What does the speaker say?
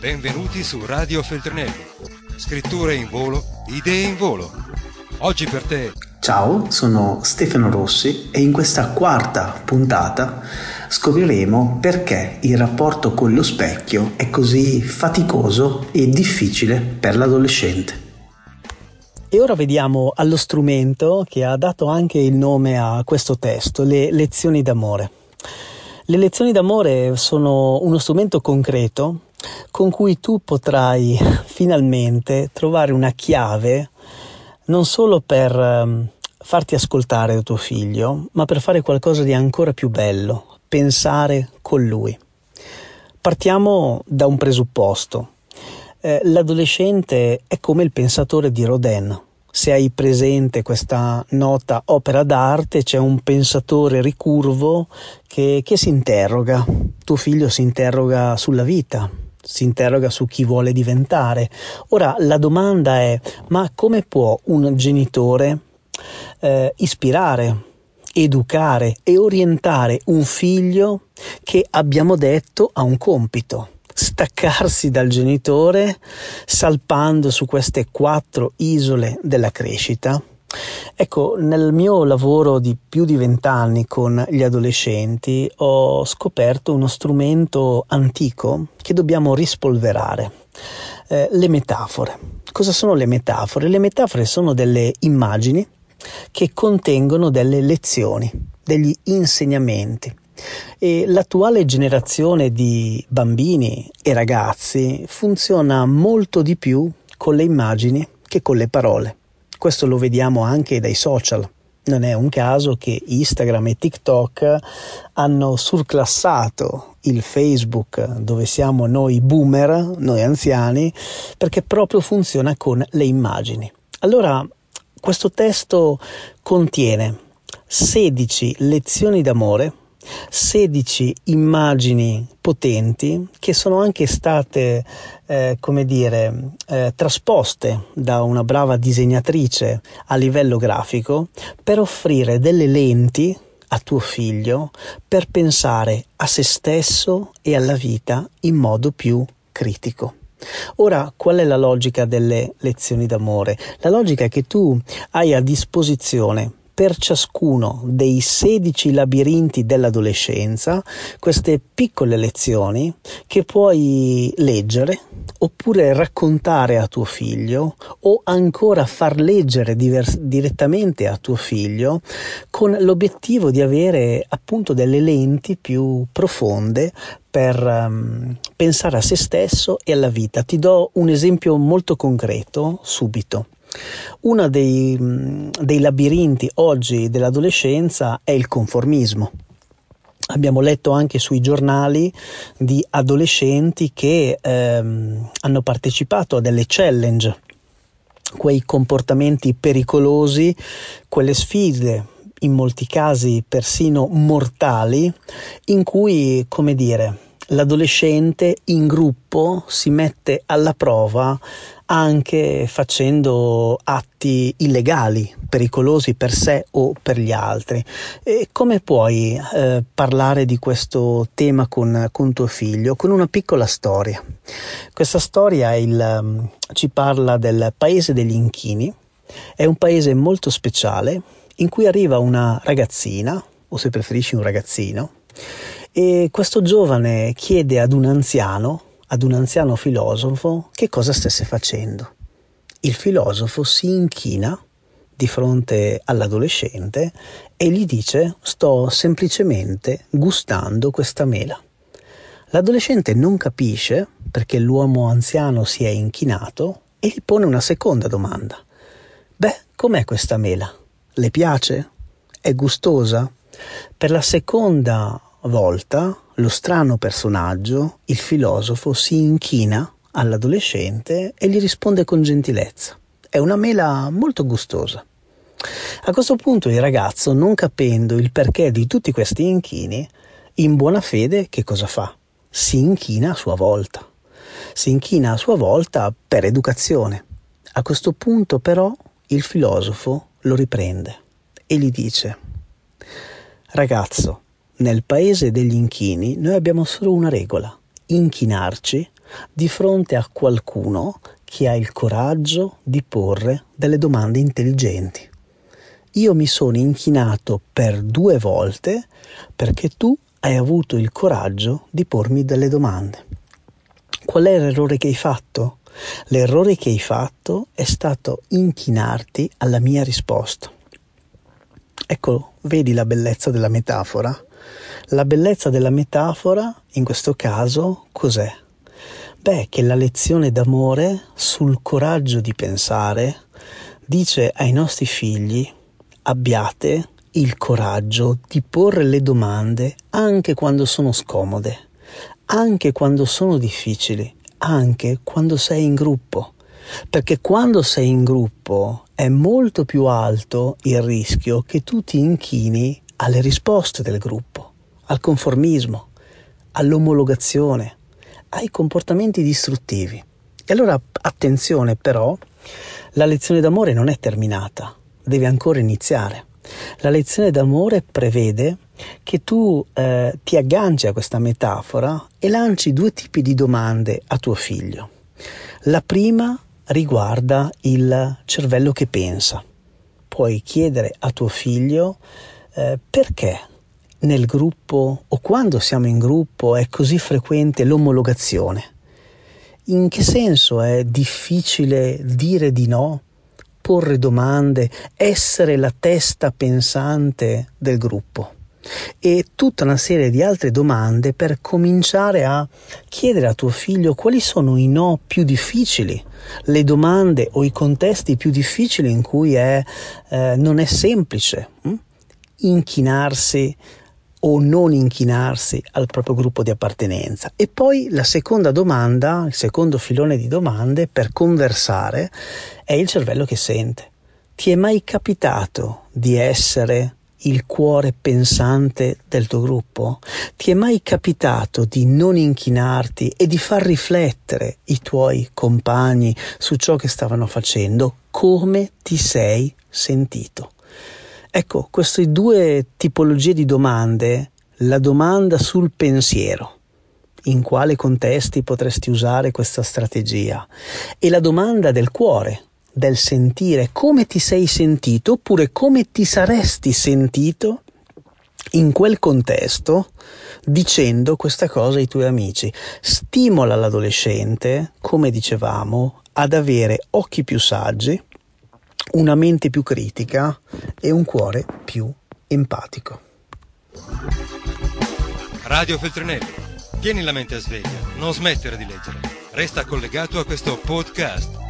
Benvenuti su Radio Feltrinelli. Scritture in volo, idee in volo. Oggi per te. Ciao, sono Stefano Rossi e in questa quarta puntata scopriremo perché il rapporto con lo specchio è così faticoso e difficile per l'adolescente. E ora vediamo allo strumento che ha dato anche il nome a questo testo, le lezioni d'amore. Le lezioni d'amore sono uno strumento concreto con cui tu potrai finalmente trovare una chiave non solo per ehm, farti ascoltare tuo figlio, ma per fare qualcosa di ancora più bello, pensare con lui. Partiamo da un presupposto. Eh, l'adolescente è come il pensatore di Rodin. Se hai presente questa nota opera d'arte, c'è un pensatore ricurvo che, che si interroga. Tuo figlio si interroga sulla vita, si interroga su chi vuole diventare. Ora la domanda è: ma come può un genitore eh, ispirare, educare e orientare un figlio che abbiamo detto ha un compito? Staccarsi dal genitore salpando su queste quattro isole della crescita Ecco, nel mio lavoro di più di vent'anni con gli adolescenti ho scoperto uno strumento antico che dobbiamo rispolverare, eh, le metafore. Cosa sono le metafore? Le metafore sono delle immagini che contengono delle lezioni, degli insegnamenti. E l'attuale generazione di bambini e ragazzi funziona molto di più con le immagini che con le parole. Questo lo vediamo anche dai social. Non è un caso che Instagram e TikTok hanno surclassato il Facebook dove siamo noi boomer, noi anziani, perché proprio funziona con le immagini. Allora, questo testo contiene 16 lezioni d'amore 16 immagini potenti che sono anche state, eh, come dire, eh, trasposte da una brava disegnatrice a livello grafico per offrire delle lenti a tuo figlio per pensare a se stesso e alla vita in modo più critico. Ora, qual è la logica delle lezioni d'amore? La logica è che tu hai a disposizione per ciascuno dei 16 labirinti dell'adolescenza queste piccole lezioni che puoi leggere oppure raccontare a tuo figlio o ancora far leggere divers- direttamente a tuo figlio con l'obiettivo di avere appunto delle lenti più profonde per um, pensare a se stesso e alla vita. Ti do un esempio molto concreto subito. Uno dei, dei labirinti oggi dell'adolescenza è il conformismo. Abbiamo letto anche sui giornali di adolescenti che ehm, hanno partecipato a delle challenge, quei comportamenti pericolosi, quelle sfide in molti casi persino mortali, in cui, come dire, l'adolescente in gruppo si mette alla prova anche facendo atti illegali, pericolosi per sé o per gli altri. E come puoi eh, parlare di questo tema con, con, tuo figlio? Con una piccola storia. Questa storia il, mm, ci parla del paese degli inchini, è un paese molto speciale in cui arriva una ragazzina, o se preferisci un ragazzino, e questo giovane chiede ad un anziano, ad un anziano filosofo, che cosa stesse facendo. Il filosofo si inchina di fronte all'adolescente e gli dice sto semplicemente gustando questa mela. L'adolescente non capisce perché l'uomo anziano si è inchinato e gli pone una seconda domanda. Beh, com'è questa mela? Le piace? È gustosa? Per la seconda volta lo strano personaggio, il filosofo, si inchina all'adolescente e gli risponde con gentilezza. È una mela molto gustosa. A questo punto il ragazzo, non capendo il perché di tutti questi inchini, in buona fede che cosa fa? Si inchina a sua volta. Si inchina a sua volta per educazione. A questo punto però il filosofo lo riprende e gli dice Ragazzo, nel paese degli inchini noi abbiamo solo una regola, inchinarci di fronte a qualcuno che ha il coraggio di porre delle domande intelligenti. Io mi sono inchinato per due volte perché tu hai avuto il coraggio di pormi delle domande. Qual è l'errore che hai fatto? L'errore che hai fatto è stato inchinarti alla mia risposta. Ecco, vedi la bellezza della metafora? La bellezza della metafora, in questo caso, cos'è? Beh, che la lezione d'amore sul coraggio di pensare dice ai nostri figli abbiate il coraggio di porre le domande anche quando sono scomode, anche quando sono difficili, anche quando sei in gruppo perché quando sei in gruppo è molto più alto il rischio che tu ti inchini alle risposte del gruppo, al conformismo, all'omologazione, ai comportamenti distruttivi. E allora attenzione però, la lezione d'amore non è terminata, deve ancora iniziare. La lezione d'amore prevede che tu eh, ti agganci a questa metafora e lanci due tipi di domande a tuo figlio. La prima riguarda il cervello che pensa. Puoi chiedere a tuo figlio eh, perché nel gruppo o quando siamo in gruppo è così frequente l'omologazione. In che senso è difficile dire di no, porre domande, essere la testa pensante del gruppo? e tutta una serie di altre domande per cominciare a chiedere a tuo figlio quali sono i no più difficili, le domande o i contesti più difficili in cui è, eh, non è semplice hm? Inchinarsi o non inchinarsi al proprio gruppo di appartenenza. E poi la seconda domanda, il secondo filone di domande per conversare è il cervello che sente. Ti è mai capitato di essere il cuore pensante del tuo gruppo? Ti è mai capitato di non inchinarti e di far riflettere i tuoi compagni su ciò che stavano facendo? Come ti sei sentito? Ecco, queste due tipologie di domande, la domanda sul pensiero, in quale contesti potresti usare questa strategia, e la domanda del cuore, del sentire come ti sei sentito oppure come ti saresti sentito in quel contesto dicendo questa cosa ai tuoi amici. Stimola l'adolescente, come dicevamo, ad avere occhi più saggi, una mente più critica e un cuore più empatico. Radio Feltrinelli, tieni la mente a sveglia, non smettere di leggere. Resta collegato a questo podcast